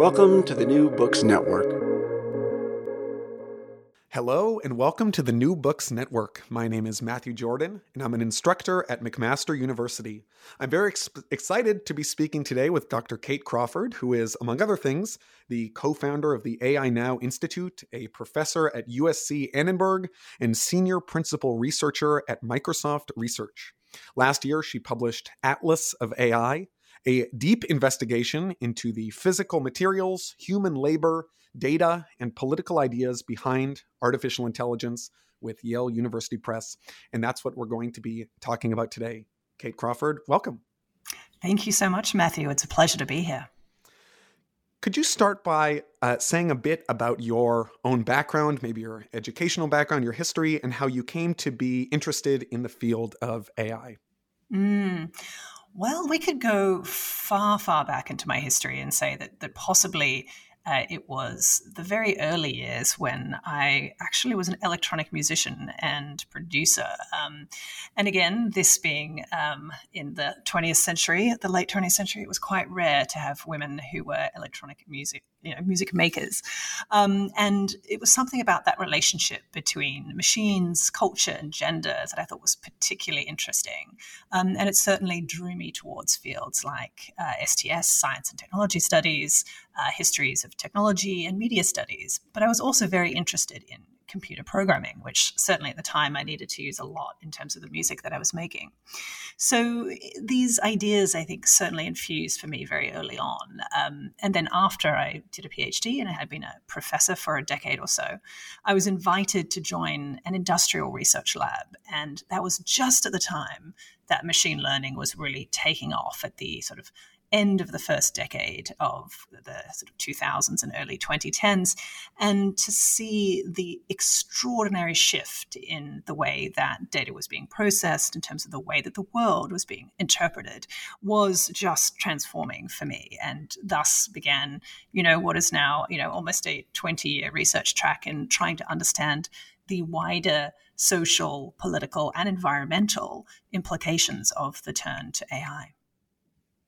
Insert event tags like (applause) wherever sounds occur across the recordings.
Welcome to the New Books Network. Hello, and welcome to the New Books Network. My name is Matthew Jordan, and I'm an instructor at McMaster University. I'm very ex- excited to be speaking today with Dr. Kate Crawford, who is, among other things, the co founder of the AI Now Institute, a professor at USC Annenberg, and senior principal researcher at Microsoft Research. Last year, she published Atlas of AI a deep investigation into the physical materials, human labor, data, and political ideas behind artificial intelligence with Yale University Press. And that's what we're going to be talking about today. Kate Crawford, welcome. Thank you so much, Matthew. It's a pleasure to be here. Could you start by uh, saying a bit about your own background, maybe your educational background, your history, and how you came to be interested in the field of AI? Mm. Well, we could go far, far back into my history and say that, that possibly uh, it was the very early years when I actually was an electronic musician and producer. Um, and again, this being um, in the 20th century, the late 20th century, it was quite rare to have women who were electronic music, you know, music makers. Um, and it was something about that relationship between machines, culture, and gender that I thought was particularly interesting. Um, and it certainly drew me towards fields like uh, STS, science and technology studies, uh, histories of technology and media studies. But I was also very interested in computer programming, which certainly at the time I needed to use a lot in terms of the music that I was making. So these ideas, I think, certainly infused for me very early on. Um, and then after I did a PhD and I had been a professor for a decade or so, I was invited to join an industrial research lab. And that was just at the time that machine learning was really taking off at the sort of end of the first decade of the sort of 2000s and early 2010s, and to see the extraordinary shift in the way that data was being processed, in terms of the way that the world was being interpreted, was just transforming for me. And thus began, you know, what is now, you know, almost a 20 year research track in trying to understand the wider social, political, and environmental implications of the turn to AI.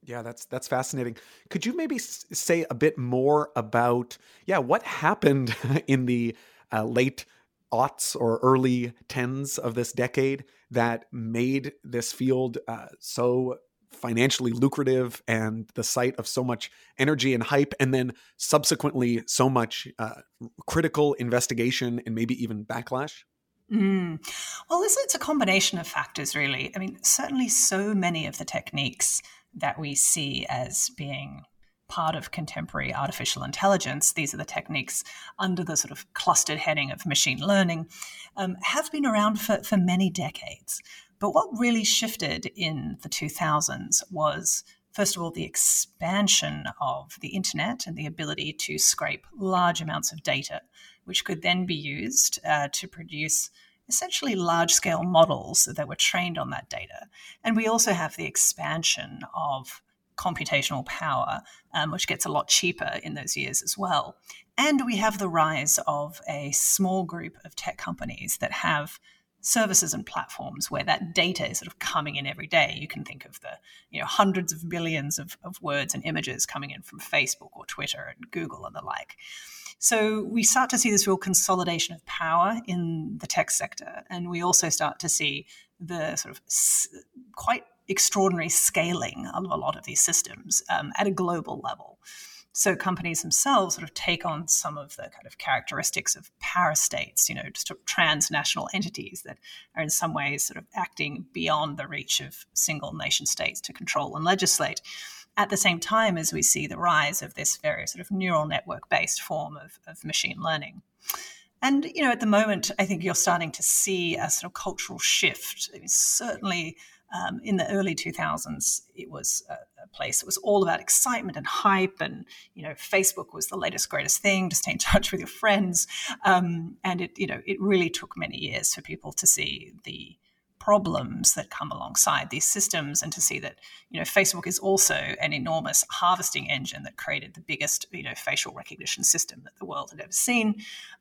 Yeah, that's that's fascinating. Could you maybe say a bit more about yeah what happened (laughs) in the uh, late aughts or early tens of this decade that made this field uh, so financially lucrative and the site of so much energy and hype, and then subsequently so much uh, critical investigation and maybe even backlash? Mm. Well, it's a combination of factors, really. I mean, certainly so many of the techniques that we see as being part of contemporary artificial intelligence, these are the techniques under the sort of clustered heading of machine learning, um, have been around for, for many decades. But what really shifted in the 2000s was, first of all, the expansion of the internet and the ability to scrape large amounts of data, which could then be used uh, to produce essentially large scale models that were trained on that data. And we also have the expansion of computational power, um, which gets a lot cheaper in those years as well. And we have the rise of a small group of tech companies that have services and platforms where that data is sort of coming in every day. You can think of the you know hundreds of billions of, of words and images coming in from Facebook or Twitter and Google and the like. So we start to see this real consolidation of power in the tech sector, and we also start to see the sort of quite extraordinary scaling of a lot of these systems um, at a global level. So companies themselves sort of take on some of the kind of characteristics of power parastates, you know, just transnational entities that are in some ways sort of acting beyond the reach of single nation states to control and legislate. At the same time as we see the rise of this very sort of neural network based form of, of machine learning. And you know, at the moment, I think you're starting to see a sort of cultural shift. I mean, certainly, um, in the early 2000s, it was a, a, place that was all about excitement and hype, and you know, Facebook was the latest greatest thing to stay in (laughs) touch with your friends. Um, and it, you know, it really took many years for people to see the problems that come alongside these systems and to see that you know Facebook is also an enormous harvesting engine that created the biggest you know facial recognition system that the world had ever seen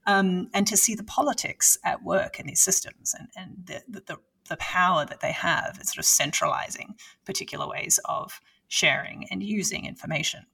um, and to see the politics at work in these systems and, and the, the, the power that they have in sort of centralizing particular ways of sharing and using information.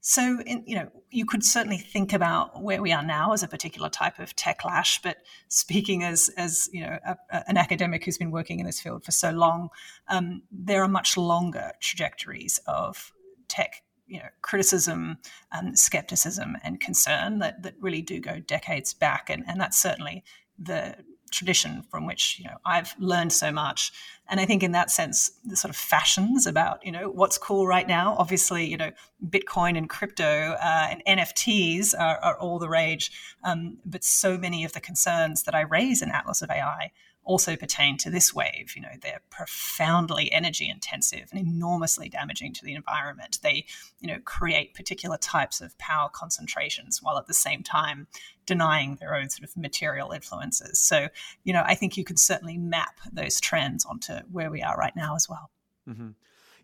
So, in, you know, you could certainly think about where we are now as a particular type of techlash. But speaking as, as you know, a, a, an academic who's been working in this field for so long, um, there are much longer trajectories of tech you know, criticism, um, skepticism, and concern that, that really do go decades back. And, and that's certainly the tradition from which you know I've learned so much. And I think in that sense, the sort of fashions about you know what's cool right now. Obviously, you know Bitcoin and crypto uh, and NFTs are, are all the rage. Um, but so many of the concerns that I raise in Atlas of AI also pertain to this wave. You know, they're profoundly energy intensive and enormously damaging to the environment. They, you know, create particular types of power concentrations while at the same time denying their own sort of material influences. So, you know, I think you could certainly map those trends onto where we are right now as well. Mm-hmm.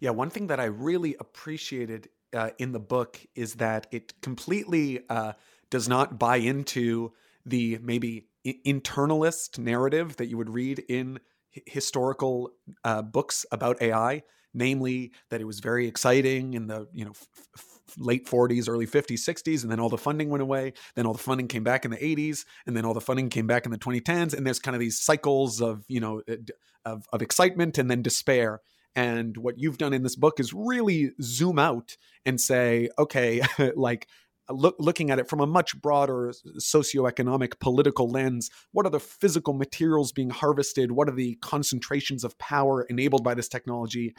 Yeah, one thing that I really appreciated uh, in the book is that it completely uh, does not buy into the maybe internalist narrative that you would read in historical uh, books about AI, namely that it was very exciting in the you know f- f- late 40s, early 50s, 60s, and then all the funding went away. Then all the funding came back in the 80s, and then all the funding came back in the 2010s. And there's kind of these cycles of you know uh, of, of excitement and then despair. And what you've done in this book is really zoom out and say, okay, (laughs) like look, looking at it from a much broader socioeconomic political lens what are the physical materials being harvested? What are the concentrations of power enabled by this technology?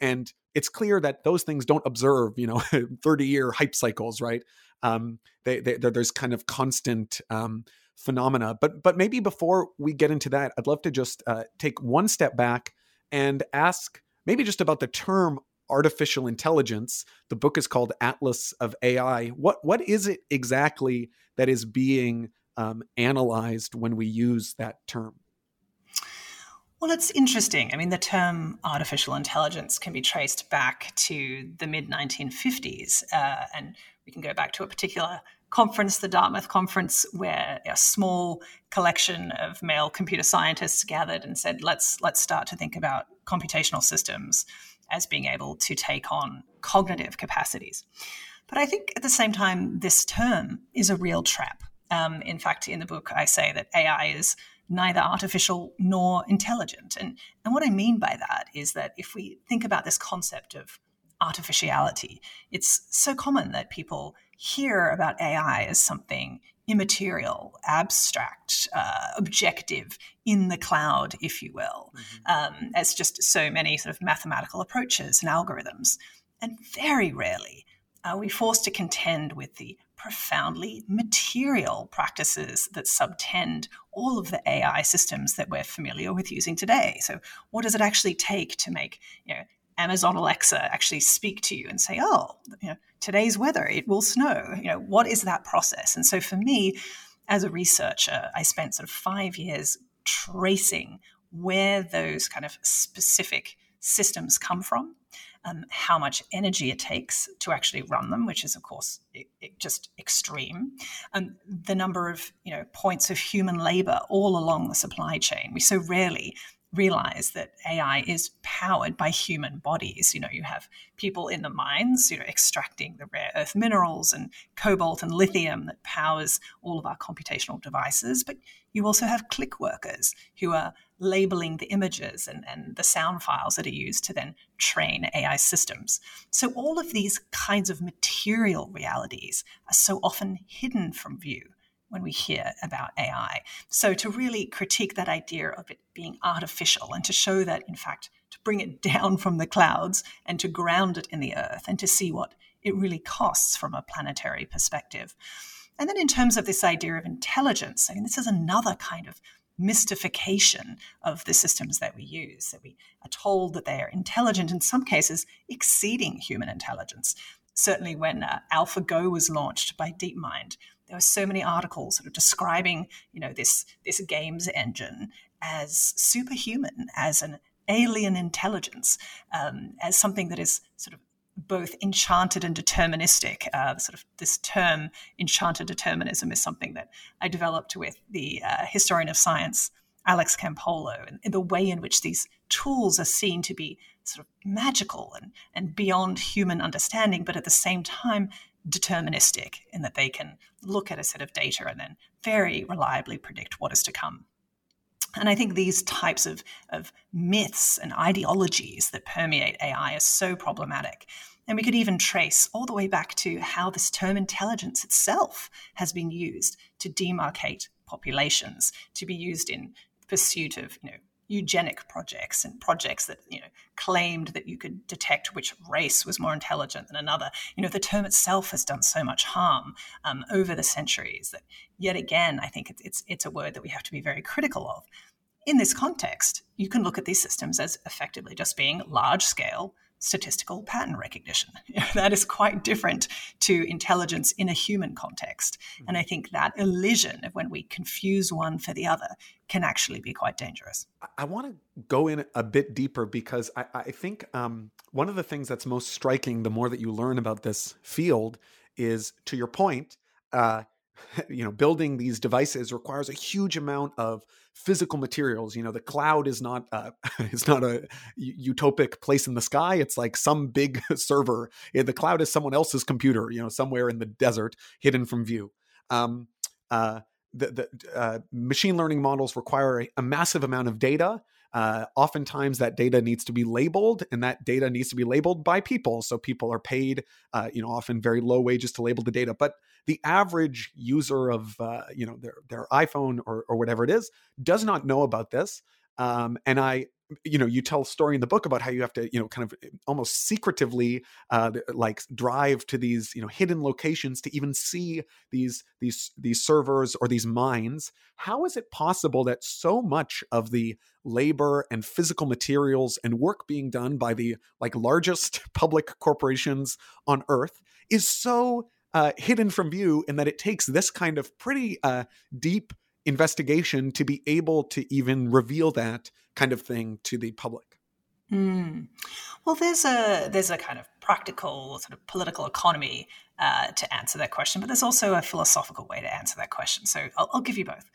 And it's clear that those things don't observe you know (laughs) 30 year hype cycles right? Um, they, they, there's kind of constant um, phenomena. But but maybe before we get into that i'd love to just uh, take one step back and ask maybe just about the term artificial intelligence. The book is called Atlas of AI. What what is it exactly that is being um, analyzed when we use that term? Well, it's interesting. I mean, the term artificial intelligence can be traced back to the mid 1950s, uh, and we can go back to a particular conference, the Dartmouth conference, where a small collection of male computer scientists gathered and said, "Let's let's start to think about computational systems as being able to take on cognitive capacities. But I think at the same time, this term is a real trap. Um, in fact, in the book, I say that AI is neither artificial nor intelligent. And, and what I mean by that is that if we think about this concept of artificiality, it's so common that people hear about AI as something immaterial, abstract, uh, objective, in the cloud, if you will, mm-hmm. um, as just so many sort of mathematical approaches and algorithms. And very rarely are we forced to contend with the profoundly material practices that subtend all of the AI systems that we're familiar with using today. So, what does it actually take to make you know, Amazon Alexa actually speak to you and say, "Oh, you know, today's weather, it will snow." You know, what is that process? And so for me, as a researcher, I spent sort of 5 years tracing where those kind of specific systems come from. um, how much energy it takes to actually run them, which is, of course, it, it just extreme. Um, the number of you know points of human labor all along the supply chain. We so rarely realize that AI is powered by human bodies. You know, you have people in the mines, you know, extracting the rare earth minerals and cobalt and lithium that powers all of our computational devices. But you also have click workers who are labeling the images and, and the sound files that are used to then train AI systems. So all of these kinds of material realities are so often hidden from view when we hear about AI. So, to really critique that idea of it being artificial and to show that, in fact, to bring it (laughs) down from the clouds and to ground it in the earth and to see what it really costs from a planetary perspective. And then, in terms of this idea of intelligence, I mean, this is another kind of mystification of the systems that we use, that we are told that they are intelligent, in some cases, exceeding human intelligence. Certainly, when uh, AlphaGo was launched by DeepMind, there were so many articles sort of describing, you know, this this games engine as superhuman, as an alien intelligence, um, as something that is sort of both enchanted and deterministic. Uh, sort of this term, enchanted determinism, is something that I developed with the uh, historian of science Alex Campolo, and, and the way in which these tools are seen to be sort of magical and, and beyond human understanding, but at the same time deterministic in that they can look at a set of data and then very reliably predict what is to come. And I think these types of, of myths and ideologies that permeate AI are so problematic. And we could even trace all the way back to how this term intelligence itself has been used to demarcate populations, to be used in pursuit of you know eugenic projects and projects that you know claimed that you could detect which race was more intelligent than another. You know, the term itself has done so much harm um, over the centuries that yet again, I think it's, it's it's a word that we have to be very critical of. In this context, you can look at these systems as effectively just being large scale statistical pattern recognition. (laughs) that is quite different to intelligence in a human context. And I think that elision of when we confuse one for the other can actually be quite dangerous. I want to go in a bit deeper because I, I think um, one of the things that's most striking the more that you learn about this field is, to your point, uh, (laughs) you know building these devices requires a huge amount of physical materials you know the cloud is not uh, (laughs) it's not a utopic place in the sky it's like some big (laughs) server the cloud is someone else's computer you know somewhere in the desert hidden from view. Um, uh, the, the uh, machine learning models require a, a massive amount of data uh, oftentimes that data needs to be labeled and that data needs to be labeled by people. So people are paid uh, you know often very low wages to label the data but the average user of uh, you know their their iphone or, or whatever it is does not know about this. Um, and i you know you tell a story in the book about how you have to you know kind of eh, almost secretively uh, like drive to these you know hidden locations to even see these these these servers or these mines. How is it possible that so much of the labor and physical materials and work being done by the like largest (laughs) public corporations on earth is so uh, hidden from view and that it takes this kind of pretty uh, deep investigation to be able to even reveal that kind of thing to the public? Mm. Well, there's a there's a kind of practical sort of political economy uh, to answer that question, but there's also a philosophical way to answer that question. So I'll, I'll, give you both.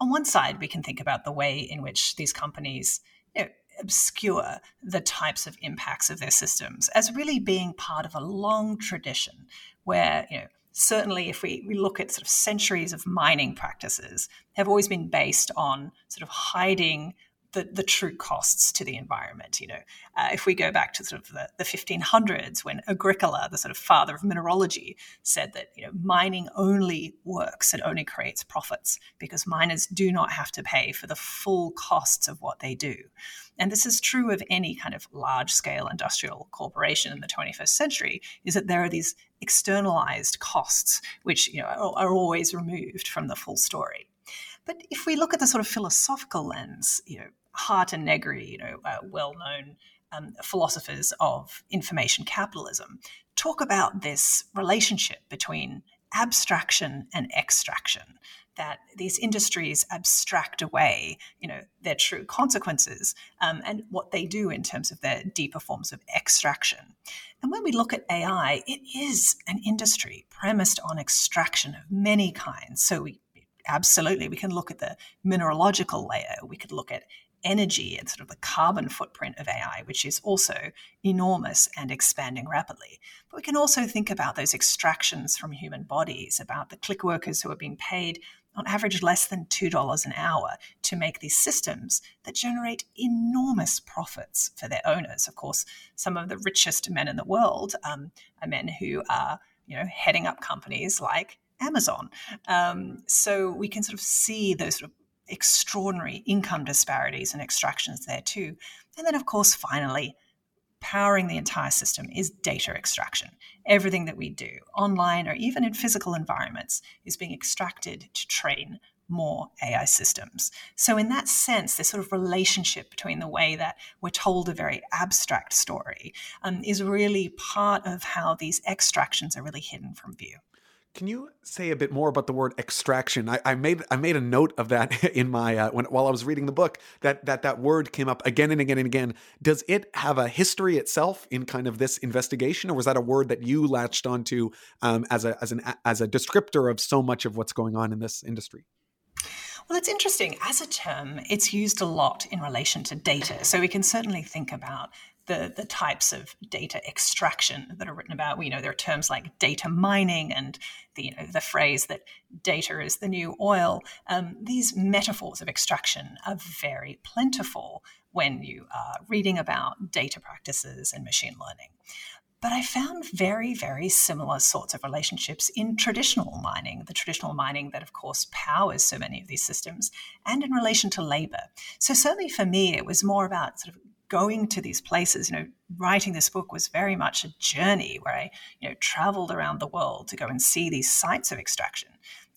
On one side, we can think about the way in which these companies you know, obscure the types of impacts of their systems as really being part of a long tradition where you know certainly if we, we look at sort of centuries of mining practices have always been based on sort of hiding the, the true costs to the environment. You know, uh, if we go back to sort of the, the 1500s, when Agricola, the sort of father of mineralogy, said that you know mining only works, it only creates profits because miners do not have to pay for the full costs of what they do. And this is true of any kind of large scale industrial corporation in the 21st century, is that there are these externalized costs which you know are, are always removed from the full story. But if we look at the sort of philosophical lens, you know, Hardt and Negri, you know, uh, well-known um, philosophers of information capitalism, talk about this relationship between abstraction and extraction that these industries abstract away, you know, their true consequences um, and what they do in terms of their deeper forms of extraction. And when we look at AI, it is an industry premised on extraction of many kinds. So we absolutely we can look at the mineralogical layer. We could look at energy and sort of the carbon footprint of AI, which is also enormous and expanding rapidly. But we can also think about those extractions from human bodies, about the click workers who are being paid on average less than $2 an hour to make these systems that generate enormous profits for their owners. Of course, some of the richest men in the world um, are men who are you know, heading up companies like Amazon. Um, so we can sort of see those sort of extraordinary income disparities and extractions there too. And then, of course, finally, powering the entire system is data extraction. Everything that we do, online or even in physical environments, is being extracted to train more AI systems. So, in that sense, this sort of relationship between the way that we're told a very abstract story um, is really part of how these extractions are really hidden from view. Can you say a bit more about the word extraction? I, I made I made a note of that (laughs) in my uh, when while I was reading the book that that that word came up again and again and again. Does it have a history itself in kind of this investigation, or was that a word that you latched onto um, as a as an as a descriptor of so much of what's going on in this industry? Well, it's interesting. As a term, it's used a lot in relation to data. So we can certainly think about the, the types of data extraction that are written about. You know, there are terms like data mining and the, you know, the phrase that data is the new oil. Um, these metaphors of extraction are very plentiful when you are reading about data practices and machine learning. But I found very, very similar sorts of relationships in traditional mining, the traditional mining that, of course, powers so many of these systems, and in relation to labor. So, certainly for me, it was more about sort of going to these places, you know, writing this book was very much a journey where I, you know, traveled around the world to go and see these sites of extraction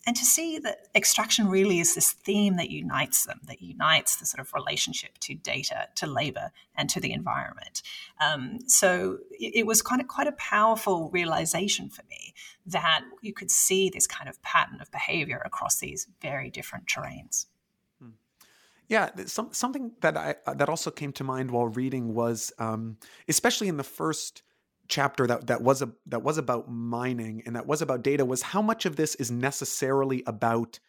and to see that extraction really is this theme that unites them, that unites the sort of relationship to data, to labor, and to the environment. Um, so it, it, was kind of quite a powerful realization for me that you could see this kind of pattern of behavior across these very different terrains. Yeah, some, something that I uh, that also came to mind while reading was, um, especially in the first chapter that that was a that was about mining and that was about data, was how much of this is necessarily about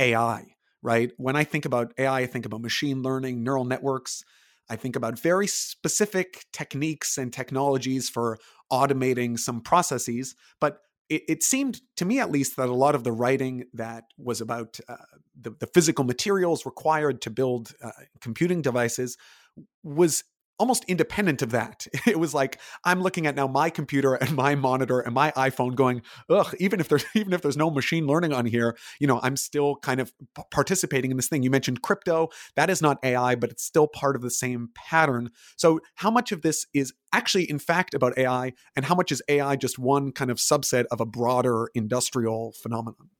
AI, right? When I think about AI, I think about machine learning, neural networks. I think about very specific techniques and technologies for automating some processes, but it, it, seemed to me at least that a lot of the writing that was about uh, the, the, physical materials required to build uh, computing devices was almost independent of that. (laughs) It was like I'm looking at now my computer and my monitor and my iPhone going, ugh, even if there's (laughs) even if there's no machine learning on here, you know, I'm still kind of participating in this thing. You mentioned crypto, that is not AI, but it's still part of the same pattern. So how much of this is actually in fact about AI and how much is AI just one kind of subset of a broader industrial phenomenon?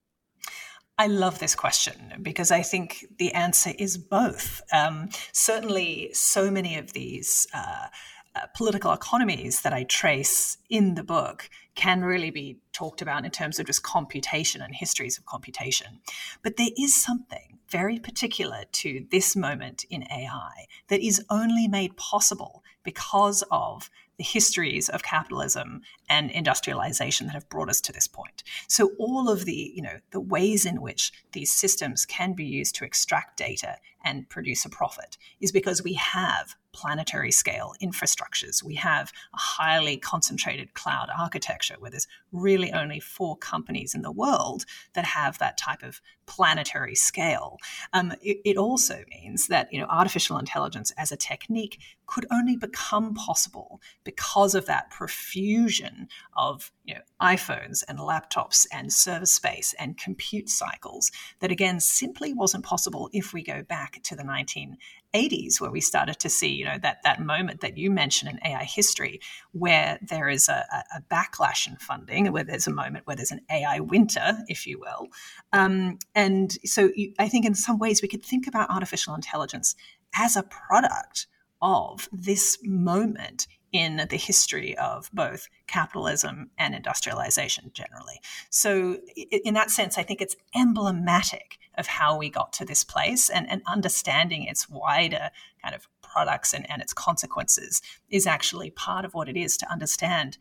I love this question because I think the answer is both. Um, certainly, so many of these uh, uh, political economies that I trace in the book can really be talked about in terms of just computation and histories of computation. But there is something very particular to this moment in AI that is only made possible because of the histories of capitalism and industrialization that have brought us to this point. So all of the, you know, the ways in which these systems can be used to extract data and produce a profit is because we have planetary scale infrastructures. We have a highly concentrated cloud architecture where there's really only four companies in the world that have that type of planetary scale. Um, it, it also means that you know artificial intelligence as a technique could only become possible because of that profusion of you know, iPhones and laptops and server space and compute cycles that again simply wasn't possible if we go back to the 1980s where we started to see you know that that moment that you mentioned in AI history where there is a, a backlash in funding where there's a moment where there's an AI winter if you will. Um, and so you, I think in some ways we could think about artificial intelligence as a product of this moment in the history of both capitalism and industrialization generally. So, in that sense, I think it's emblematic of how we got to this place and, and understanding its wider kind of products and, and its consequences is actually part of what it is to understand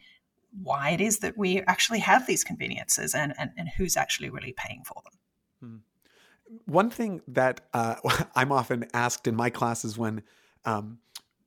why it is that we actually have these conveniences and, and, and who's actually really paying for them. Hmm. One thing that uh, (laughs) I'm often asked in my classes when um,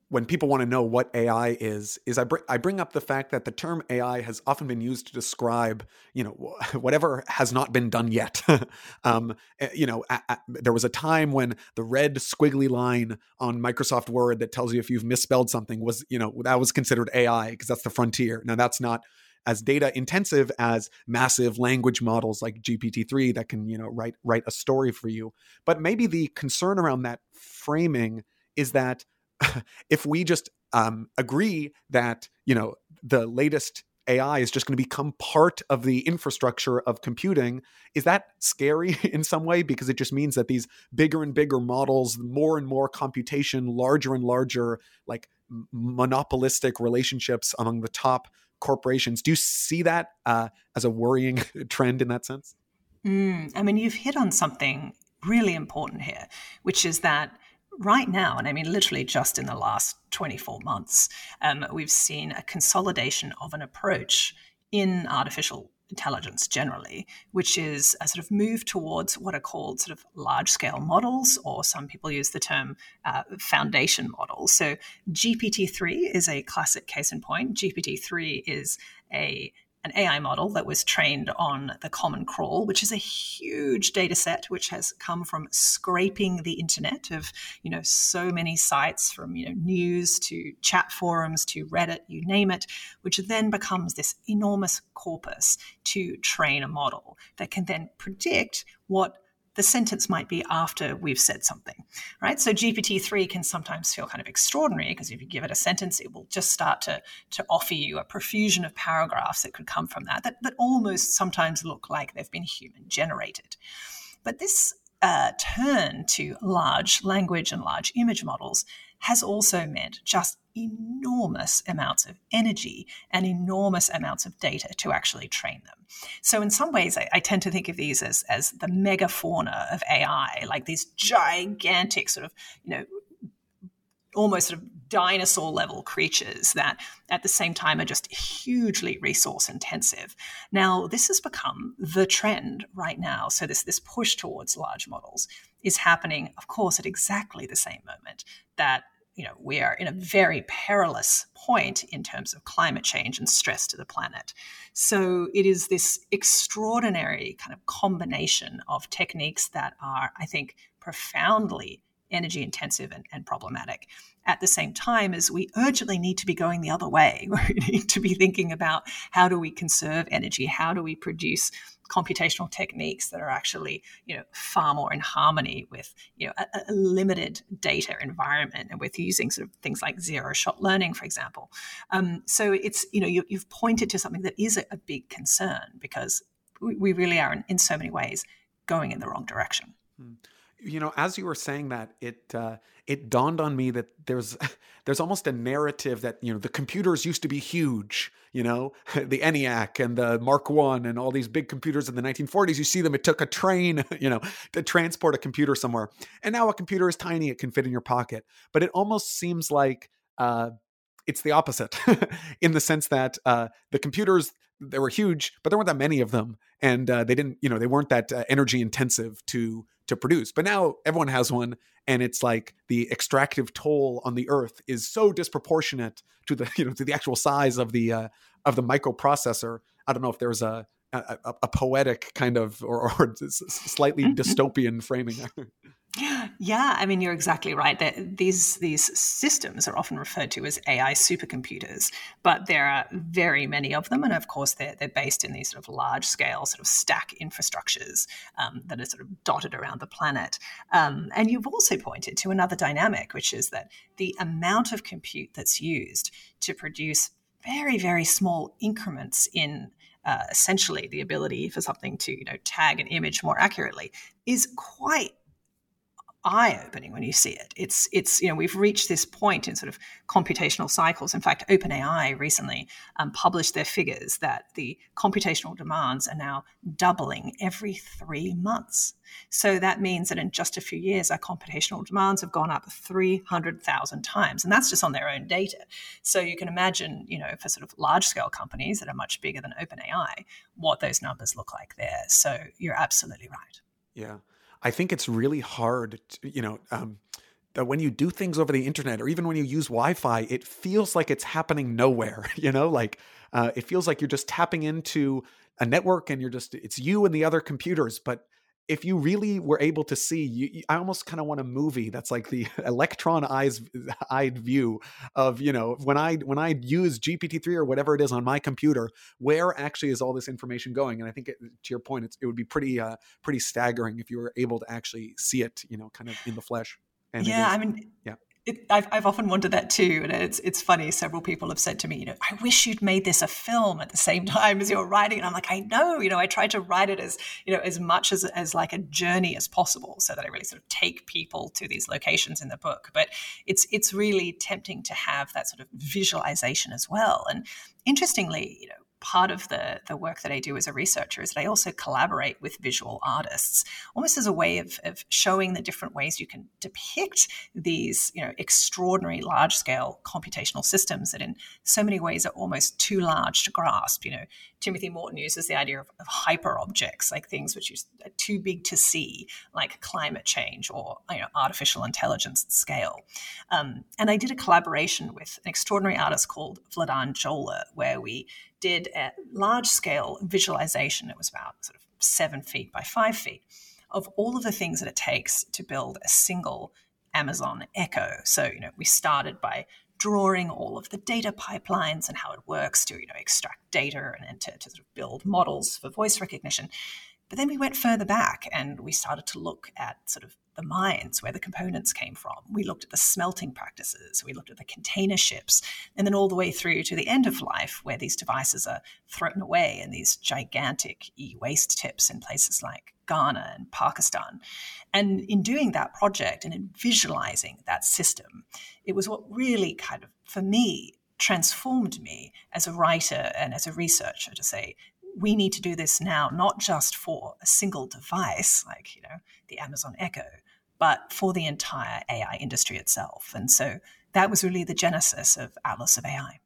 when people want to know what AI is, is I, br- I bring up the fact that the term AI has often been used to describe, you know, (laughs) whatever has not been done yet. (laughs) um, eh, you know, there was a time when the red squiggly line on Microsoft Word that tells you if you've misspelled something was, you know, that was considered AI because that's the frontier. Now that's not as data intensive as massive language models like GPT-3 that can, you know, write write a story for you. But maybe the concern around that framing is that (laughs) if we just um, agree that you know the latest AI is just going to become part of the infrastructure of computing. Is that scary (laughs) in some way? Because it just means that these bigger and bigger models, more and more computation, larger and larger, like monopolistic relationships among the top corporations. Do you see that uh, as a worrying (laughs) trend in that sense? Mm, I mean, you've hit on something really important here, which is that right now, and I mean literally just in the last 24 months, um, we've seen a consolidation of an approach in artificial intelligence generally, which is a sort of move towards what are called sort of large scale models, or some people use the term uh, foundation models. So GPT 3 is a classic case in point. GPT 3 is a an AI model that was trained on the Common Crawl, which is a huge data set which has come from scraping the internet of, you know, so many sites from, you know, news to chat forums to Reddit, you name it, which then becomes this enormous corpus to train a model that can then predict what the sentence might be after we've said something, right? So GPT-3 can sometimes feel kind of extraordinary because if you give it a sentence, it will just start to, to offer you a profusion of paragraphs that could come from that, that, that almost sometimes look like they've been human generated. But this uh, turn to large language and large image models has also meant just enormous amounts of energy and enormous amounts of data to actually train them. So, in some ways, I, I, tend to think of these as, as the megafauna of AI, like these gigantic sort of, you know, almost sort of dinosaur level creatures that at the same time are just hugely resource intensive. Now, this has become the trend right now. So, this, this push towards large models is happening, of course, at exactly the same moment that you know we are in a very perilous point in terms of climate change and stress to the planet. So it is this extraordinary kind of combination of techniques that are i think profoundly energy intensive and, and, problematic. At the same time as we urgently need to be going the other way. (laughs) We need to be thinking about how do we conserve energy? How do we produce computational techniques that are actually you know far more in harmony with you know a, a limited data environment. And with using sort of things like zero shot learning for example. Um, so it's you know you, have pointed to something that is a, a big concern because we, we, really are in, in so many ways going in the wrong direction. Hmm you know, as you were saying that, it uh, it dawned on me that there's (laughs) there's almost a narrative that you know the computers used to be huge. You know, (laughs) the ENIAC and the Mark One and all these big computers in the 1940s. You see them; it took a train, (laughs) you know, to transport a computer somewhere. And now a computer is tiny; it can fit in your pocket. But it almost seems like uh, it's the opposite, (laughs) in the sense that uh, the computers they were huge, but there weren't that many of them, and uh, they didn't, you know, they weren't that uh, energy intensive to to produce. But now everyone has one, and it's like the extractive toll on the earth is so disproportionate to the (laughs) you know to the actual size of the uh, of the microprocessor. I don't know if there's a a, a poetic kind of or, or (laughs) slightly mm-hmm. dystopian framing. Yeah, I mean you're exactly right. That these these systems are often referred to as AI supercomputers, but there are very many of them, and of course they're they're based in these sort of large scale sort of stack infrastructures um, that are sort of dotted around the planet. Um, and you've also pointed to another dynamic, which is that the amount of compute that's used to produce very very small increments in uh, essentially the ability for something to you know tag an image more accurately is quite eye-opening when you see it. It's it's you know we've reached this point in sort of computational cycles. In fact, OpenAI recently um, published their figures that the computational demands are now doubling every three months. So that means that in just a few years, our computational demands have gone up 300,000 times, and that's just on their own data. So you can imagine, you know, for sort of large-scale companies that are much bigger than OpenAI, what those numbers look like there. So you're absolutely right. Yeah. I think it's really hard, to, you know, um, that when you do things over the internet or even when you use Wi-Fi, it feels like it's happening nowhere. (laughs) You know, like uh, it feels like you're just tapping into a network and you're just it's you and the other computers, but if you really were able to see, you, I almost kind of want a movie that's like the (laughs) electron eyes eyed view of you know when I when I use GPT three or whatever it is on my computer, where actually is all this information going? And I think it, to your point, it would be pretty uh, pretty staggering if you were able to actually see it, you know, kind of in the flesh. And yeah, I mean, yeah it, I've, I've often wondered that too, and it's it's funny. Several people have said to me, you know, I wish you'd made this a film at the same (laughs) time as you're writing, and I'm like, I know, you know, I try to write it as you know as much as as like a journey as possible, so that I really sort of take people to these locations in the book. But it's it's really tempting to have that sort of visualization as well. And interestingly, you know, part of the, the work that I do as a researcher is that I also collaborate with visual artists, almost as a way of, of showing the different ways you can depict these, you know, extraordinary large scale computational systems that in so many ways are almost too large to grasp. You know, Timothy Morton uses the idea of, of hyper objects, like things which are too big to see, like climate change or you know, artificial intelligence at scale. Um, and I did a collaboration with an extraordinary artist called Vladan Joler, where we did a large scale visualization. It was about sort of seven feet by five feet of all of the things that it takes to build a single Amazon Echo. So, you know, we started by drawing all of the data pipelines and how it works to, you know, extract data and then to, to sort of build models for voice recognition. But then we went further back and we started to look at sort of the mines where the components came from. We looked at the smelting practices, we looked at the container ships, and then all the way through to the end of life where these devices are thrown away in these gigantic e waste tips in places like Ghana and Pakistan. And in doing that project and in visualizing that system, it was what really kind of, for me, transformed me as a writer and as a researcher to say, we need to do this now, not just for a single device like, you know, the Amazon Echo, but for the entire AI industry itself. And so that was really the genesis of Atlas of AI.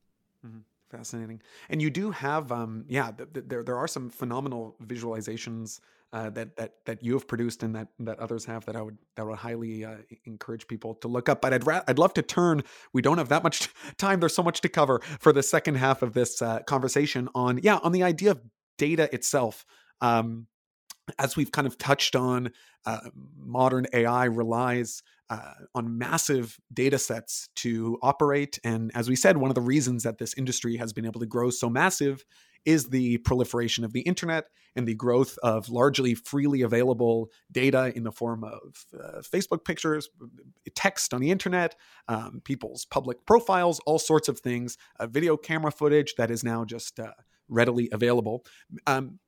Mm-hmm. Fascinating. And you do have, um, yeah, th- th- there there are some phenomenal visualizations uh, that that that you have produced and that that others have that I would that would highly uh, encourage people to look up. But I'd ra- I'd love to turn. We don't have that much (laughs) time. There's so much to cover for the second half of this uh, conversation on yeah on the idea of data itself. Um, as we've kind of touched on, uh, modern AI relies uh, on massive data sets to operate. And as we said, one of the reasons that this industry has been able to grow so massive is the proliferation of the internet and the growth of largely freely available data in the form of uh, Facebook pictures, text on the internet, um, people's public profiles, all sorts of things, uh, video camera footage that is now just uh, readily available. Um,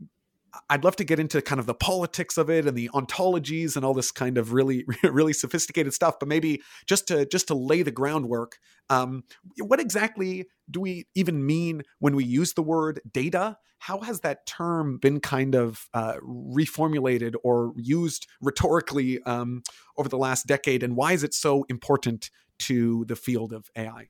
I'd love to get into kind of the politics of it and the ontologies and all this kind of really, (laughs) really sophisticated stuff. But maybe just to just to lay the groundwork, um, what exactly do we even mean when we use the word data? How has that term been kind of uh, reformulated or used rhetorically um, over the last decade, and why is it so important to the field of AI?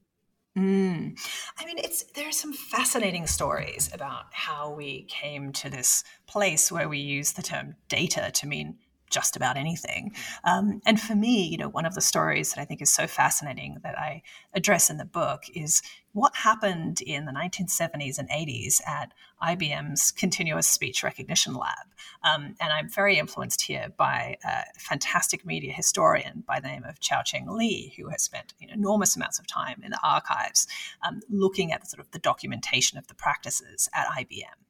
Mm. I mean, it's there are some fascinating stories about how we came to this place where we use the term data to mean just about anything. Um, and for me, you know, one of the stories that I think is so fascinating that I address in the book is what happened in the 1970s and 80s at IBM's Continuous Speech Recognition Lab. Um, and I'm very influenced here by a fantastic media historian by the name of Xiaochang Li, who has spent you know, enormous amounts of time in the archives um, looking at the, sort of the documentation of the practices at IBM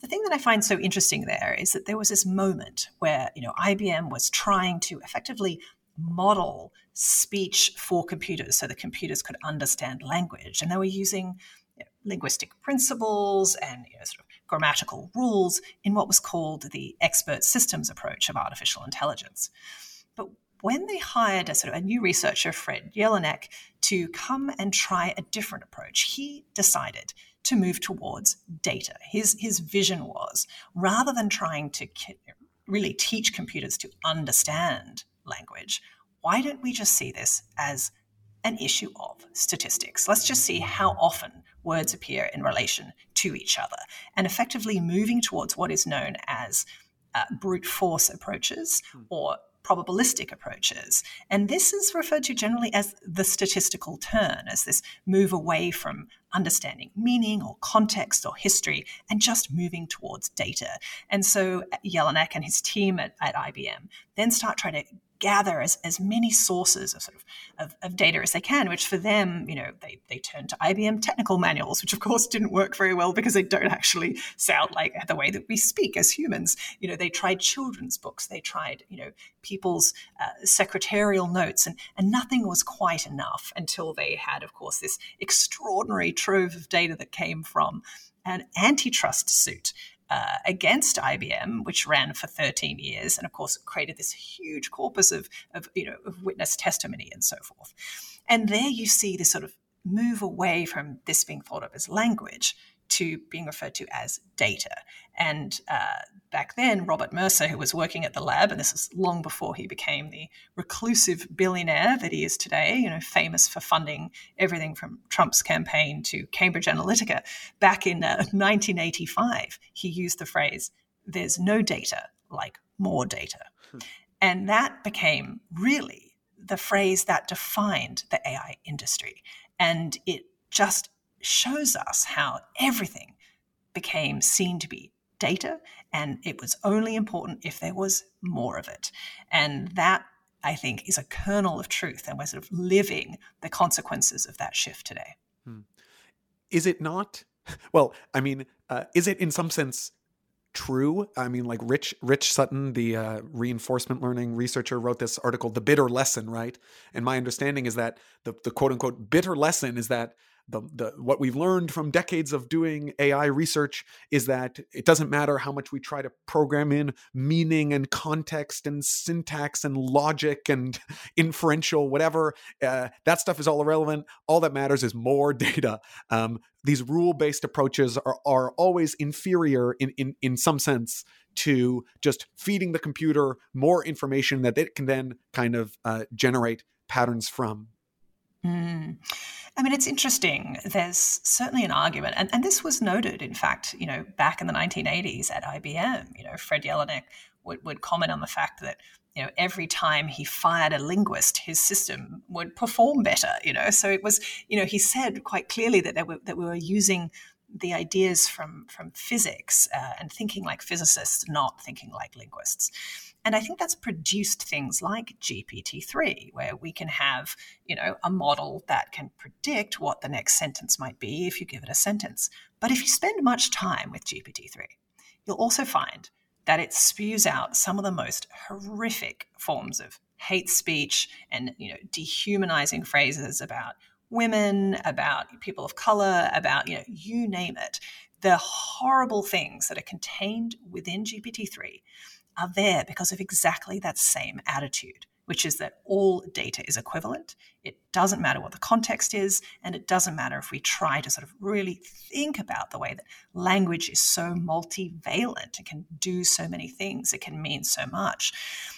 the thing that I find so interesting there is that there was this moment where, you know, IBM was trying to effectively model speech for computers so that computers could understand language. And they were using you know, linguistic principles and you know, sort of grammatical rules in what was called the expert systems approach of artificial intelligence. But when they hired a sort of a new researcher, Fred Jelinek, to come and try a different approach, he decided to move towards data. His, his vision was rather than trying to really teach computers to understand language, why don't we just see this as an issue of statistics? Let's just see how often words appear in relation to each other and effectively moving towards what is known as uh, brute force approaches hmm. or probabilistic approaches. And this is referred to generally as the statistical turn, as this move away from understanding meaning or context or history and just moving towards data. And so uh, Jelinek and his team at, at IBM then start trying to gather as, as many sources of sort of, of, of, data as they can, which for them, you know, they, they turn to IBM technical manuals, which of course didn't work very well because they don't actually sound like the way that we speak as humans. You know, they tried children's books, they tried, you know, people's uh, secretarial notes, and, and nothing was quite enough until they had, of course, this extraordinary trove of data that came from an antitrust suit uh, against IBM, which ran for 13 years, and of course created this huge corpus of, of, you know of witness testimony and so forth. And there you see this sort of move away from this being thought of as language to being referred to as data. And uh, back then, Robert Mercer, who was working at the lab, and this is long before he became the reclusive billionaire that he is today, you know, famous for funding everything from Trump's campaign to Cambridge Analytica, back in uh, 1985, he used the phrase, there's no data like more data. Hmm. And that became really the phrase that defined the AI industry. And it just shows us how everything became seen to be data and it was only important if there was more of it. And that, I think, is a kernel of truth. And we're sort of living the consequences of that shift today. Hmm. Is it not? (laughs) Well, I mean, uh, is it in some sense true? I mean, like Rich Rich Sutton, the uh, reinforcement learning researcher, wrote this article, "The Bitter Lesson," right? And my understanding is that the the quote unquote bitter lesson is that the, the what we've learned from decades of doing AI research is that it doesn't matter how much we try to program in meaning and context and syntax and logic and (laughs) inferential whatever uh, that stuff is all irrelevant. All that matters is more (laughs) data. Um, these rule-based approaches are are always inferior in in in some sense to just feeding the computer more information that it can then kind of uh, generate patterns from. Mm. I mean, it's interesting. There's certainly an argument, and, and this was noted, in fact, you know, back in the 1980s at IBM. You know, Fred Jelinek would, would comment on the fact that you know every time he fired a linguist, his system would perform better. You know, so it was you know he said quite clearly that were, that we were using the ideas from from physics uh, and thinking like physicists, not thinking like linguists. And I think that's produced things like GPT-3, where we can have, you know, a model that can predict what the next sentence might be if you give it a sentence. But if you spend much time with GPT-3, you'll also find that it spews out some of the most horrific forms of hate speech and, you know, dehumanizing phrases about women, about people of color, about, you know, you name it. The horrible things that are contained within GPT-3 are there because of exactly that same attitude, which is that all data is equivalent. It doesn't matter what the context is, and it doesn't matter if we try to sort of really think about the way that language is so multivalent. It can do so many things, it can mean so much.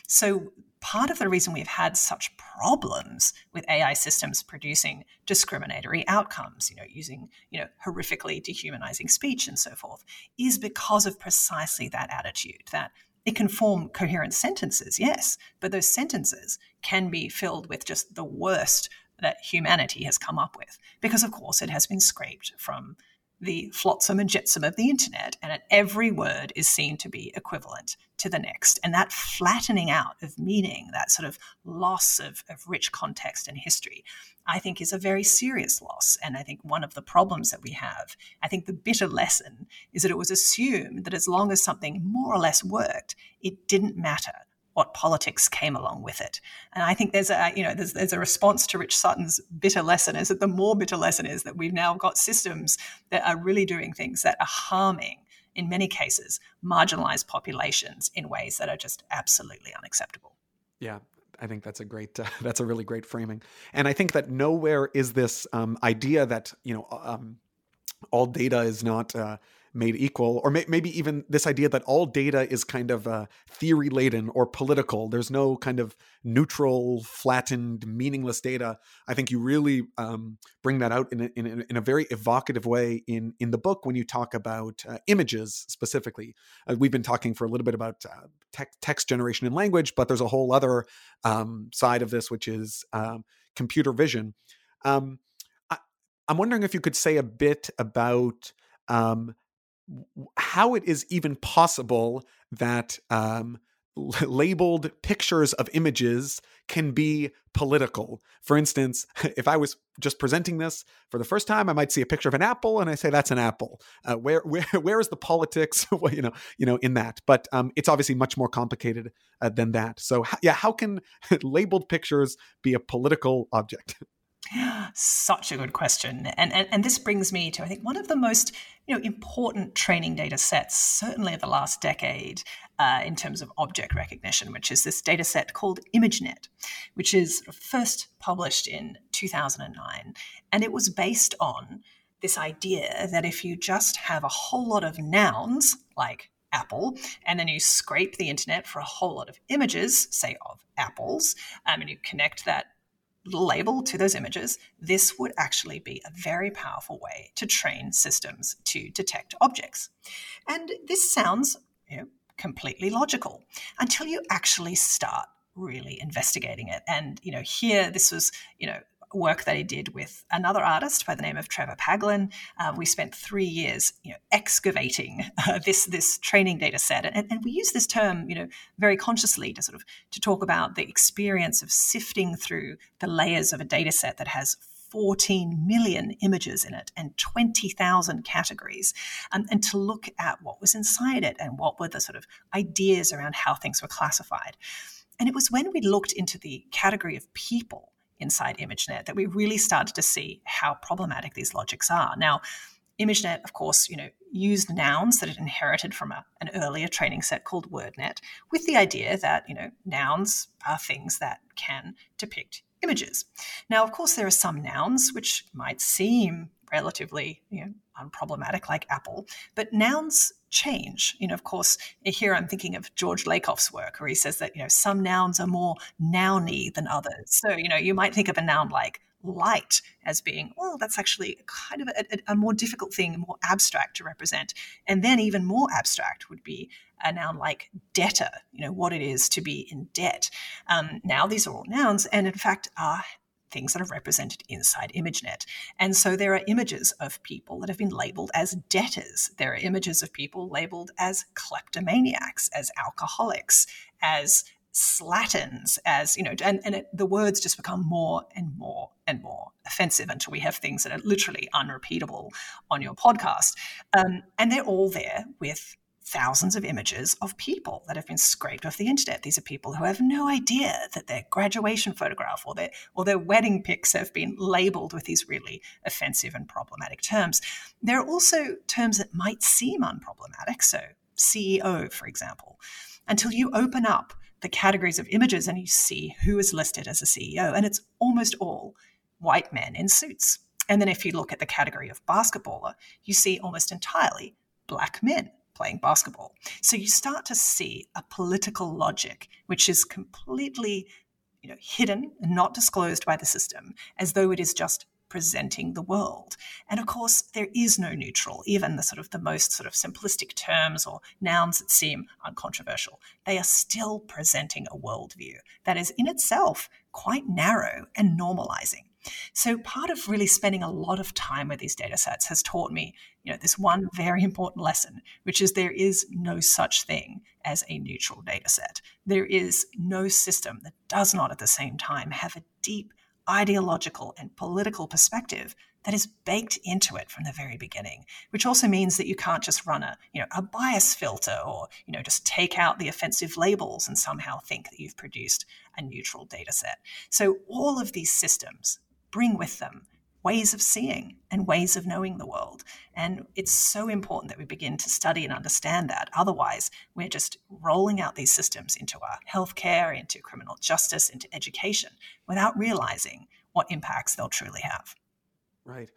So, part of the reason we've had such problems with AI systems producing discriminatory outcomes, you know, using, you know, horrifically dehumanizing speech and so forth, is because of precisely that attitude that it can form coherent sentences, yes, but those sentences can be filled with just the worst that humanity has come up with, because of course it has been scraped from the flotsam and jetsam of the internet, and every word is seen to be equivalent to the next. And that flattening out of meaning, that sort of loss of, of rich context and history, I think is a very serious loss. And I think one of the problems that we have, I think the bitter lesson is that it was assumed that as long as something more or less worked, it didn't matter what politics came along with it. And I think there's a you know there's there's a response to Rich Sutton's bitter lesson is that the more bitter lesson is that we've now got systems that are really doing things that are harming in many cases marginalized populations in ways that are just absolutely unacceptable. Yeah, I think that's a great, uh, (laughs) that's a really great framing. And I think that nowhere is this um, idea that, you know, um, all data is not uh, made equal, or may- maybe even this idea that all data is kind of uh, theory laden or political. There's no kind of neutral, flattened, meaningless data. I think you really um, bring that out in a, in, a, in a, very evocative way in in the book when you talk about uh, images specifically. Uh, we've been talking for a little bit about uh, te- text generation and language, but there's a whole other um, side of this, which is um, computer vision. Um, I, am wondering if you could say a bit about um, how it is even possible that um, (laughs) labeled pictures of images can be political. For instance, (laughs) if I was just presenting this for the first time, I might see a picture of an apple and I say that's an apple. Uh, where (laughs) where where is the politics? you know you know in that, but um, it's obviously much more complicated uh, than that. So yeah, how can labeled pictures be a political object? Such a good question. And, and, and this brings me to, I think, one of the most you know, important training data sets, certainly of the last decade, uh, in terms of object recognition, which is this data set called ImageNet, which is first published in 2009. And it was based on this idea that if you just have a whole lot of nouns, like Apple, and then you scrape the internet for a whole lot of images, say of apples, um, and you connect that label to those images, this would actually be a very powerful way to train systems to detect objects. And this sounds you know, completely logical until you actually start really investigating it. And you know, here this was you know work that he did with another artist by the name of Trevor Paglen. Uh, we spent three years, you know, excavating uh, this this training data set, and, and we use this term, you know, very consciously to sort of to talk about the experience of sifting through the layers of a data set that has 14 million images in it and 20,000 categories, um, and to look at what was inside it and what were the sort of ideas around how things were classified. And it was when we looked into the category of people inside ImageNet that we really started to see how problematic these logics are. Now, ImageNet, of course, you know, used nouns that it inherited from a, an earlier training set called WordNet, with the idea that you know nouns are things that can depict images. Now, of course, there are some nouns which might seem relatively you know, unproblematic, like Apple, but nouns change. You know, of course, here I'm thinking of George Lakoff's work, where he says that you know some nouns are more nouny than others. So you know, you might think of a noun like light as being, well, that's actually kind of a, a, more difficult thing, more abstract to represent. And then even more abstract would be a noun like debtor, you know, what it is to be in debt. Um, now, these are all nouns, and in fact are things that are represented inside ImageNet. And so there are images of people that have been labeled as debtors. There are images of people labeled as kleptomaniacs, as alcoholics, as slatterns as you know and, and it, the words just become more and more and more offensive until we have things that are literally unrepeatable on your podcast um, and they're all there with thousands of images of people that have been scraped off the internet. These are people who have no idea that their graduation photograph or their or their wedding pics have been labeled with these really offensive and problematic terms. There are also terms that might seem unproblematic, so CEO, for example, until you open up the categories of images and you see who is listed as a CEO, and it's almost all white men in suits. And then if you look at the category of basketballer, you see almost entirely black men playing basketball. So you start to see a political logic which is completely you know, hidden and not disclosed by the system, as though it is just presenting the world. And of course, there is no neutral, even the sort of the most sort of simplistic terms or nouns that seem uncontroversial. They are still presenting a worldview that is in itself quite narrow and normalizing. So part of really spending a lot of time with these data sets has taught me, you know, this one very important lesson, which is there is no such thing as a neutral data set. There is no system that does not at the same time have a deep ideological and political perspective that is baked into it from the very beginning which also means that you can't just run a you know a bias filter or you know just take out the offensive labels and somehow think that you've produced a neutral data set so all of these systems bring with them ways of seeing and ways of knowing the world. And it's so important that we begin to study and understand that. Otherwise, we're just rolling out these systems into our healthcare, into criminal justice, into education without realizing what impacts they'll truly have. Right.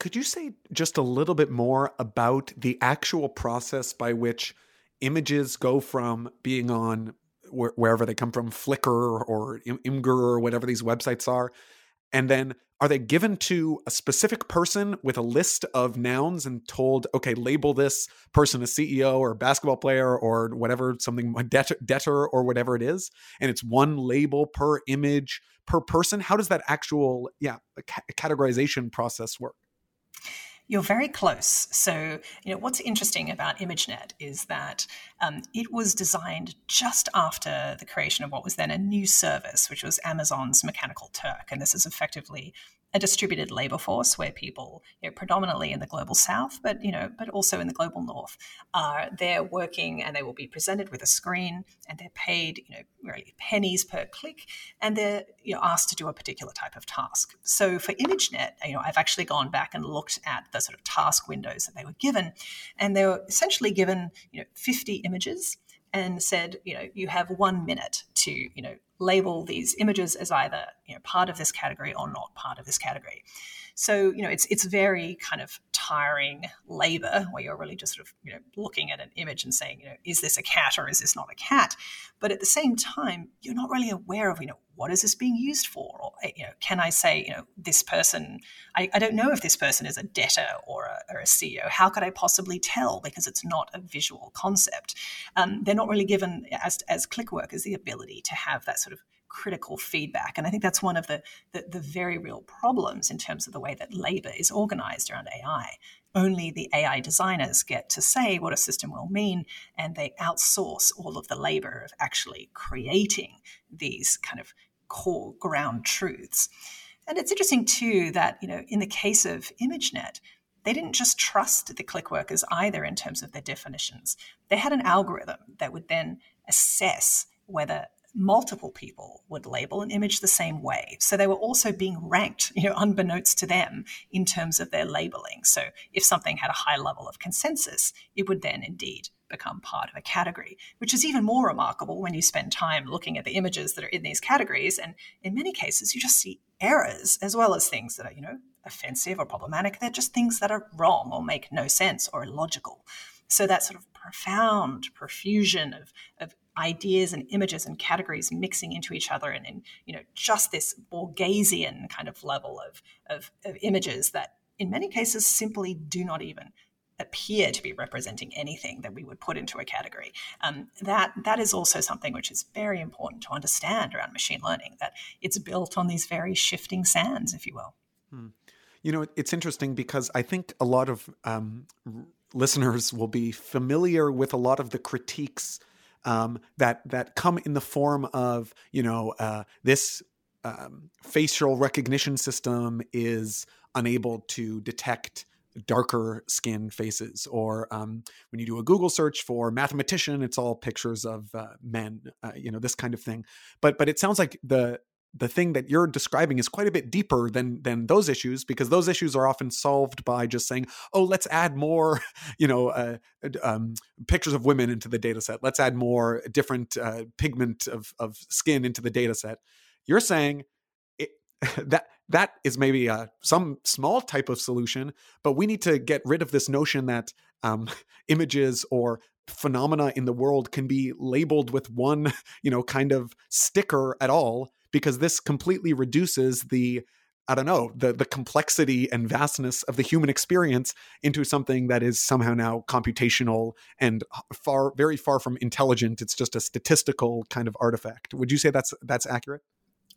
Could you say just a little bit more about the actual process by which images go from being on wherever they come from, Flickr or Imgur or whatever these websites are, and then are they given to a specific person with a list of nouns and told, okay, label this person a CEO or a basketball player or whatever, something debtor, debtor or whatever it is, and it's one label per image per person? How does that actual, yeah, categorization process work? You're very close. So, you know, what's interesting about ImageNet is that um, it was designed just after the creation of what was then a new service, which was Amazon's Mechanical Turk. And this is effectively a distributed labor force where people, you know, predominantly in the global south, but you know, but also in the global north, are they're working and they will be presented with a screen and they're paid, you know, really pennies per click, and they're you know asked to do a particular type of task. So for ImageNet, you know, I've actually gone back and looked at the sort of task windows that they were given, and they were essentially given, you know, 50 images and said, you know, you have one minute to, you know, label these images as either you know, part of this category or not part of this category. So you know it's it's very kind of tiring labor where you're really just sort of you know looking at an image and saying you know is this a cat or is this not a cat, but at the same time you're not really aware of you know what is this being used for? Or you know can I say you know this person I, I don't know if this person is a debtor or a, or a CEO how could I possibly tell? Because it's not a visual concept. Um, they're not really given as as click workers the ability to have that sort of critical feedback. And I think that's one of the, the, the, very real problems in terms of the way that labor is organized around AI. Only the AI designers get to say what a system will mean, and they outsource all of the labor of actually creating these kind of core ground truths. And it's interesting too that, you know, in the case of ImageNet, they didn't just trust the click workers either in terms of their definitions. They had an algorithm that would then assess whether multiple people would label an image the same way. So they were also being ranked, you know, unbeknownst to them in terms of their labeling. So if something had a high level of consensus, it would then indeed become part of a category, which is even more remarkable when you spend time looking at the images that are in these categories. And in many cases, you just see errors as well as things that are, you know, offensive or problematic. They're just things that are wrong or make no sense or illogical. So that sort of profound profusion of, of ideas and images and categories mixing into each other and, and you know just this Borgesian kind of level of, of, of images that in many cases simply do not even appear to be representing anything that we would put into a category. Um, that that is also something which is very important to understand around machine learning. That it's built on these very shifting sands, if you will. Hmm. You know, it's interesting because I think a lot of um, listeners will be familiar with a lot of the critiques um, that that come in the form of you know uh, this um, facial recognition system is unable to detect darker skin faces or um, when you do a google search for mathematician it's all pictures of uh, men uh, you know this kind of thing. But but it sounds like the the thing that you're describing is quite a bit deeper than than those issues because those issues are often solved by just saying oh let's add more (laughs) you know uh, um, pictures of women into the data set. Let's add more different uh, pigment of, of skin into the data set. You're saying (laughs) that that is maybe uh, some small type of solution but we need to get rid of this notion that um, (laughs) images or phenomena in the world can be labeled with one you know kind of sticker at all because this completely reduces the I don't know, the the complexity and vastness of the human experience into something that is somehow now computational and far very far from intelligent. It's just a statistical kind of artifact. Would you say that's that's accurate?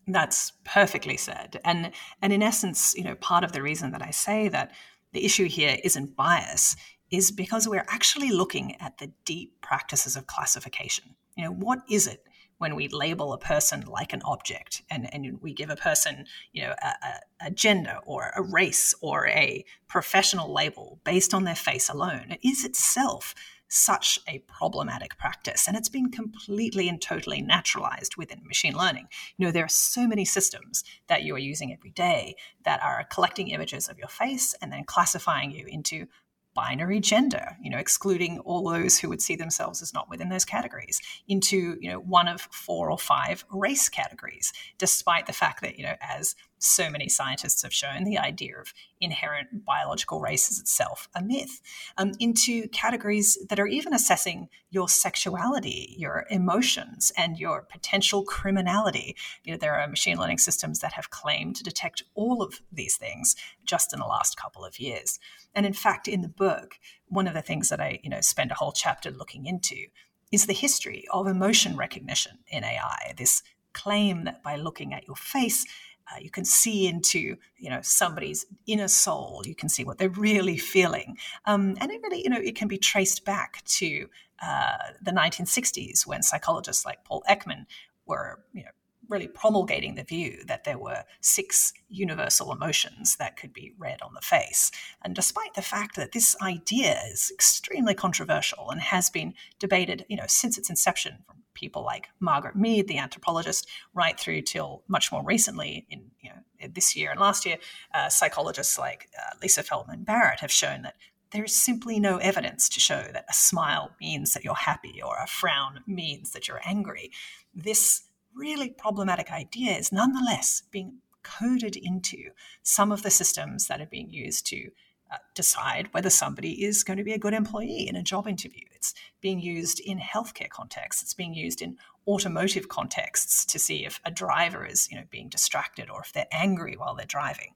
That's perfectly said. And and in essence, you know, part of the reason that I say that the issue here isn't bias is because we're actually looking at the deep practices of classification. You know, what is it when we label a person like an object and, and we give a person, you know, a, a gender or a race or a professional label based on their face alone, it is itself such a problematic practice. And it's been completely and totally naturalized within machine learning. You know, there are so many systems that you are using every day that are collecting images of your face and then classifying you into binary gender, you know, excluding all those who would see themselves as not within those categories, into, you know, one of four or five race categories, despite the fact that, you know, as so many scientists have shown the idea of inherent biological race is itself a myth, um, into categories that are even assessing your sexuality, your emotions, and your potential criminality. You know, there are machine learning systems that have claimed to detect all of these things just in the last couple of years. And in fact, in the book, one of the things that I, you know, spend a whole chapter looking into is the history of emotion recognition in AI. This claim that by looking at your face, uh, you can see into you know somebody's inner soul. You can see what they're really feeling, um, and it really you know it can be traced back to uh, the 1960s when psychologists like Paul Ekman were you know really promulgating the view that there were six universal emotions that could be read on the face. And despite the fact that this idea is extremely controversial and has been debated, you know, since its inception from people like Margaret Mead, the anthropologist, right through till much more recently in you know, this year and last year, uh, psychologists like uh, Lisa Feldman Barrett have shown that there is simply no evidence to show that a smile means that you're happy or a frown means that you're angry. This really problematic ideas, nonetheless being coded into some of the systems that are being used to uh, decide whether somebody is going to be a good employee in a job interview. It's being used in healthcare contexts. It's being used in automotive contexts to see if a driver is, you know, being distracted or if they're angry while they're driving.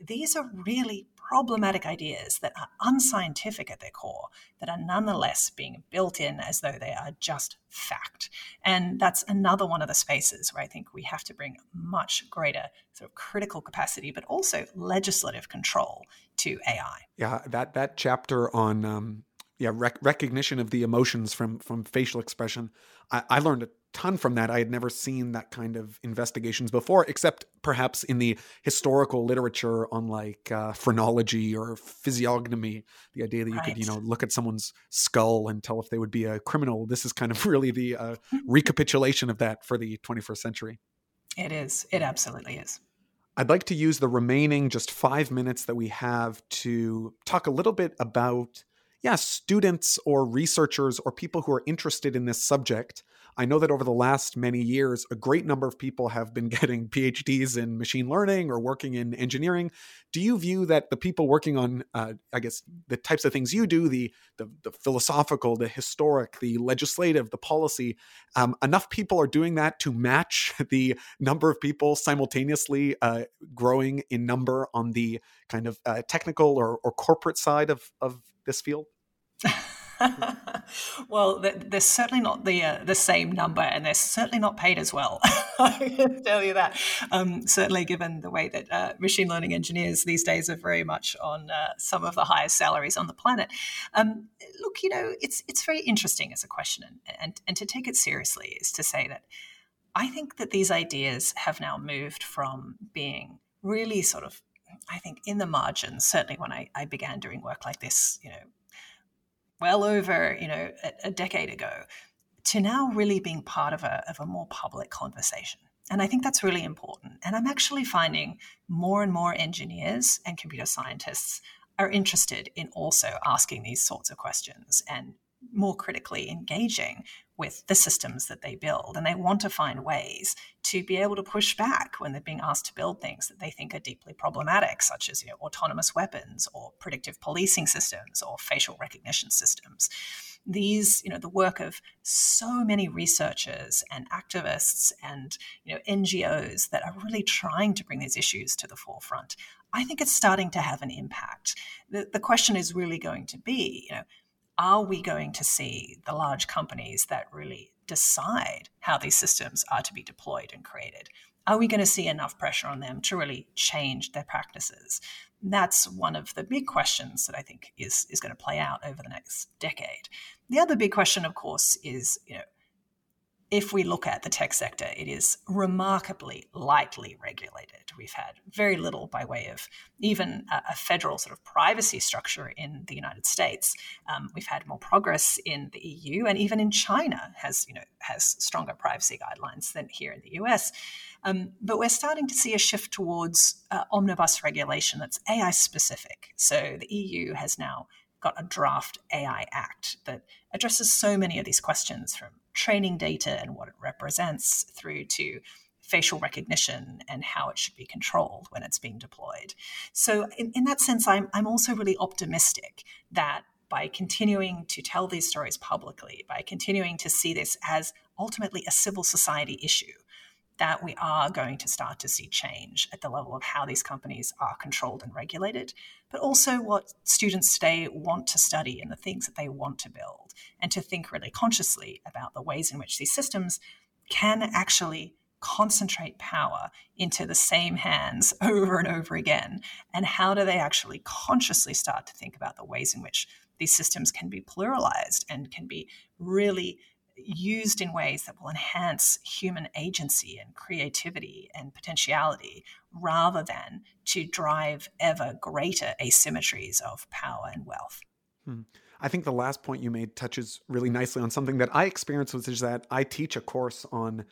These are really problematic ideas that are unscientific at their core, that are nonetheless being built in as though they are just fact. And that's another one of the spaces where I think we have to bring much greater sort of critical capacity, but also legislative control to AI. Yeah, that that chapter on um, yeah rec- recognition of the emotions from from facial expression, I, I learned a ton from that. I had never seen that kind of investigations before, except perhaps in the historical literature on like uh, phrenology or physiognomy. The idea that you right. could, you know, look at someone's skull and tell if they would be a criminal. This is kind of (laughs) really the uh, (laughs) recapitulation of that for the 21st century. It is. It absolutely is. I'd like to use the remaining just five minutes that we have to talk a little bit about, yeah, students or researchers or people who are interested in this subject I know that over the last many years, a great number of people have been (laughs) getting PhDs in machine learning or working in engineering. Do you view that the people working on, uh, I guess, the types of things you do, the the, the philosophical, the historic, the legislative, the policy, um, enough people are doing that to match (laughs) the number of people simultaneously uh, growing in number on the kind of uh, technical or, or corporate side of of this field? (laughs) (laughs) well, they're certainly not the uh, the same number, and they're certainly not paid as well. (laughs) I can tell you that. Um, certainly, given the way that uh, machine learning engineers these days are very much on uh, some of the highest salaries on the planet. Um, look, you know, it's it's very interesting as a question, and, and and to take it seriously is to say that I think that these ideas have now moved from being really sort of I think in the margins, certainly when I, I, began doing work like this, you know, well over you know a, a decade ago to now really being part of a, of a more public conversation. And I think that's really important. And I'm actually finding more and more engineers and computer scientists are interested in also asking these sorts of questions and more critically engaging with the systems that they build. And they want to find ways to be able to push back when they're being asked to build things that they think are deeply problematic, such as you know, autonomous weapons or predictive policing systems or facial recognition systems. These, you know, the work of so many researchers and activists and you know NGOs that are really trying to bring these issues to the forefront. I think it's starting to have an impact. The, the question is really going to be, you know, are we going to see the large companies that really decide how these systems are to be deployed and created? Are we going to see enough pressure on them to really change their practices? That's one of the big questions that I think is, is going to play out over the next decade. The other big question, of course, is you know, if we look at the tech sector, it is remarkably lightly regulated. We've had very little by way of even a, federal sort of privacy structure in the United States. Um, we've had more progress in the EU, and even in China has you know has stronger privacy guidelines than here in the US. Um, but we're starting to see a shift towards uh, omnibus regulation that's AI specific. So the EU has now got a draft AI Act that addresses so many of these questions from training data and what it represents through to facial recognition and how it should be controlled when it's being deployed. So, in, in that sense, I'm, I'm also really optimistic that by continuing to tell these stories publicly, by continuing to see this as ultimately a civil society issue, that we are going to start to see change at the level of how these companies are controlled and regulated, but also what students today want to study and the things that they want to build, and to think really consciously about the ways in which these systems can actually concentrate power into the same hands (laughs) over and over again. And how do they actually consciously start to think about the ways in which these systems can be pluralized and can be really used in ways that will enhance human agency and creativity and potentiality rather than to drive ever greater asymmetries of power and wealth. Hmm. I think the last point you made touches really nicely on something that I experienced, which is that I teach a course on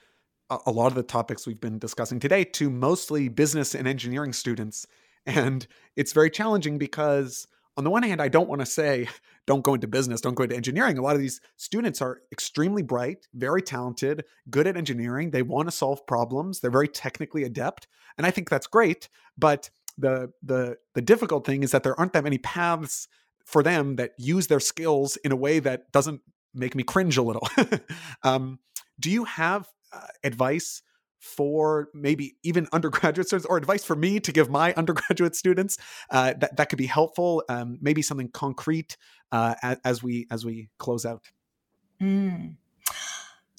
a lot of the topics we've been discussing today to mostly business and engineering students. And it's very challenging because on the one hand, I don't want to say, (laughs) don't go into business, don't go into engineering. A lot of these students are extremely bright, very talented, good at engineering. They want to solve problems. They're very technically adept. And I think that's great. But the the the difficult thing is that there aren't that many paths for them that use their skills in a way that doesn't make me cringe a little. (laughs) um, do you have uh, advice for maybe even undergraduate (laughs) students or advice for me to give my (laughs) undergraduate students uh, that, that could be helpful um, maybe something concrete uh, as, we as we close out. Mm.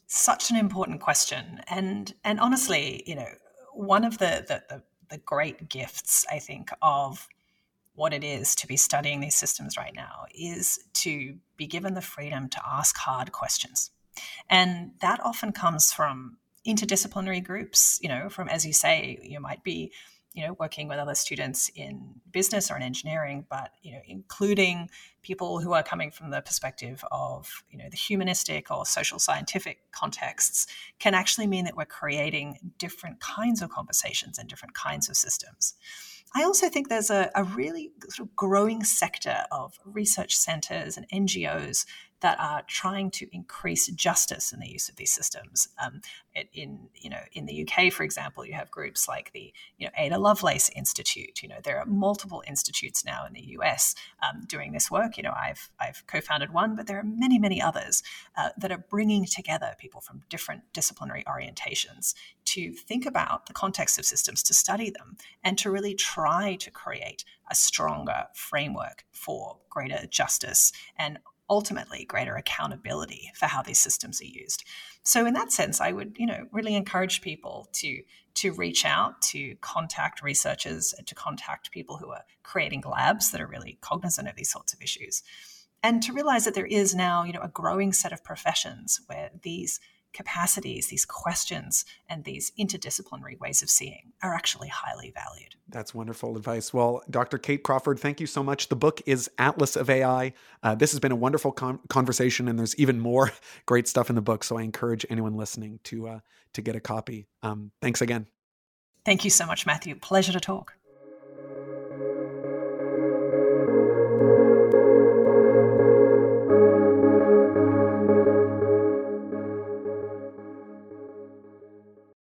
such an important question. And and honestly you know one of the, the the, the great gifts i think of what it is to be studying these systems right now is to be given the freedom to ask hard questions. And that often comes from interdisciplinary groups, you know, from, as you say, you might be, you know, working with other students in business or in engineering, but, you know, including people who are coming from the perspective of, you know, the humanistic or social scientific contexts can actually mean that we're creating different kinds of conversations and different kinds of systems. I also think there's a, a really sort of growing sector of research centers and NGOs that are trying to increase justice in the use of these systems. Um, in you know in the UK, for example, you have groups like the you know Ada Lovelace Institute. You know there are multiple institutes now in the US um, doing this work. You know I've I've co-founded one, but there are many many others uh, that are bringing together people from different disciplinary orientations to think about the context of systems, to study them, and to really try to create a stronger framework for greater justice and ultimately greater accountability for how these systems are used. So in that sense, I would, you know, really encourage people to to reach out, to contact researchers, to contact people who are creating labs that are really cognizant of these sorts of issues. And to realize that there is now, you know, a growing set of professions where these capacities, these questions, and these interdisciplinary ways of seeing are actually highly valued. That's wonderful advice. Well, Dr. Kate Crawford, thank you so much. The book is Atlas of AI. Uh, this has been a wonderful con- conversation, and there's even more (laughs) great stuff in the book. So I encourage anyone listening to uh, to get a copy. Um, thanks again. Thank you so much, Matthew. Pleasure to talk.